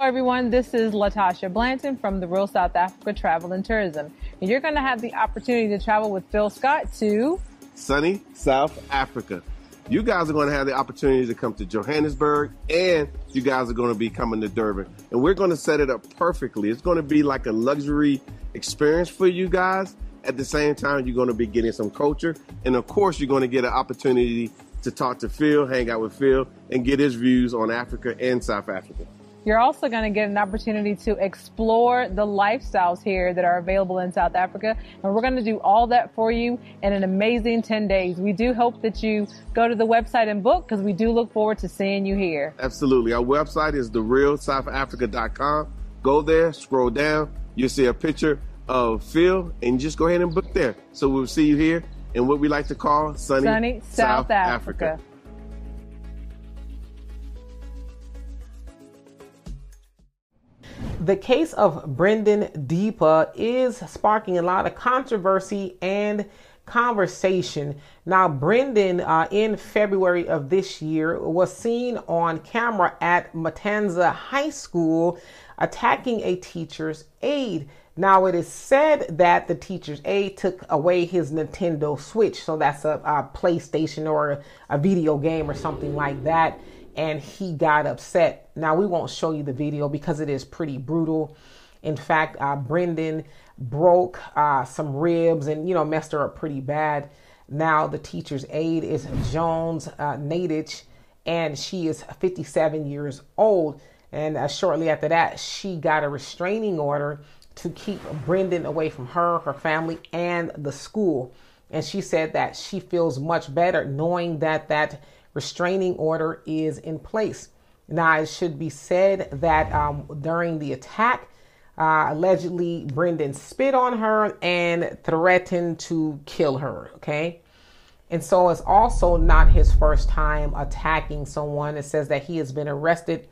Hello everyone, this is Latasha Blanton from the Real South Africa Travel and Tourism. And you're going to have the opportunity to travel with Phil Scott to sunny South Africa. You guys are going to have the opportunity to come to Johannesburg and you guys are going to be coming to Durban. And we're going to set it up perfectly. It's going to be like a luxury experience for you guys. At the same time, you're going to be getting some culture. And of course, you're going to get an opportunity to talk to Phil, hang out with Phil, and get his views on Africa and South Africa. You're also going to get an opportunity to explore the lifestyles here that are available in South Africa. And we're going to do all that for you in an amazing 10 days. We do hope that you go to the website and book because we do look forward to seeing you here. Absolutely. Our website is therealsouthafrica.com. Go there, scroll down, you'll see a picture of Phil, and just go ahead and book there. So we'll see you here in what we like to call sunny, sunny South, South Africa. Africa. The case of Brendan Depa is sparking a lot of controversy and conversation. Now, Brendan, uh, in February of this year, was seen on camera at Matanza High School attacking a teacher's aide. Now, it is said that the teacher's aide took away his Nintendo Switch, so that's a, a PlayStation or a, a video game or something like that and he got upset. Now, we won't show you the video because it is pretty brutal. In fact, uh, Brendan broke uh, some ribs and, you know, messed her up pretty bad. Now, the teacher's aide is Jones uh, Naydich, and she is 57 years old. And uh, shortly after that, she got a restraining order to keep Brendan away from her, her family, and the school. And she said that she feels much better knowing that that restraining order is in place. Now, it should be said that um, during the attack, uh, allegedly Brendan spit on her and threatened to kill her. Okay. And so it's also not his first time attacking someone. It says that he has been arrested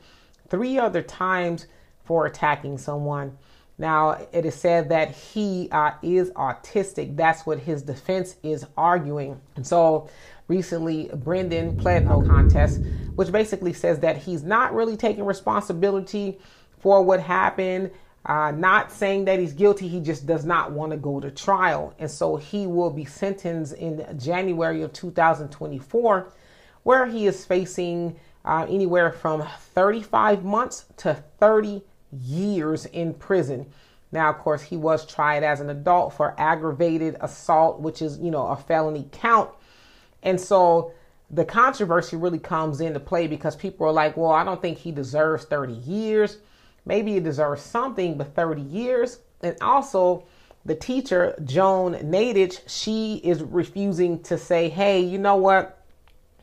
three other times for attacking someone. Now, it is said that he uh, is autistic. That's what his defense is arguing. And so recently, Brendan pled no contest, which basically says that he's not really taking responsibility for what happened. Uh, not saying that he's guilty, he just does not want to go to trial. And so he will be sentenced in January of 2024, where he is facing uh, anywhere from 35 months to 30 years in prison. Now, of course, he was tried as an adult for aggravated assault, which is, you know, a felony count. And so the controversy really comes into play because people are like, well, I don't think he deserves 30 years. Maybe he deserves something, but 30 years. And also, the teacher, Joan Naydich, she is refusing to say, hey, you know what?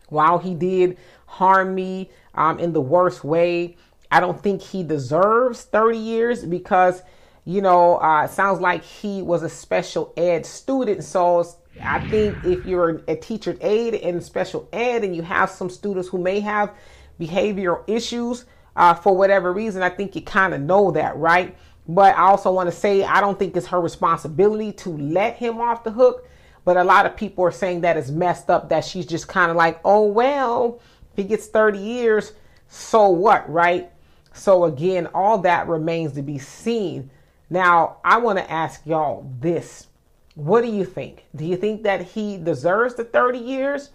While he did harm me um, in the worst way, I don't think he deserves 30 years because, you know, uh, it sounds like he was a special ed student. So I think if you're a teacher aide in special ed and you have some students who may have behavioral issues uh, for whatever reason, I think you kind of know that, right? But I also want to say I don't think it's her responsibility to let him off the hook. But a lot of people are saying that it's messed up that she's just kind of like, oh, well, if he gets 30 years, so what, right? So again, all that remains to be seen. Now, I want to ask y'all this. What do you think? Do you think that he deserves the 30 years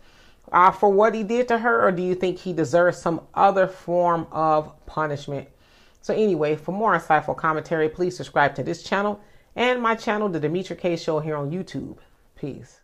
uh, for what he did to her, or do you think he deserves some other form of punishment? So, anyway, for more insightful commentary, please subscribe to this channel and my channel, The Demetra Kaye Show, here on YouTube. Peace.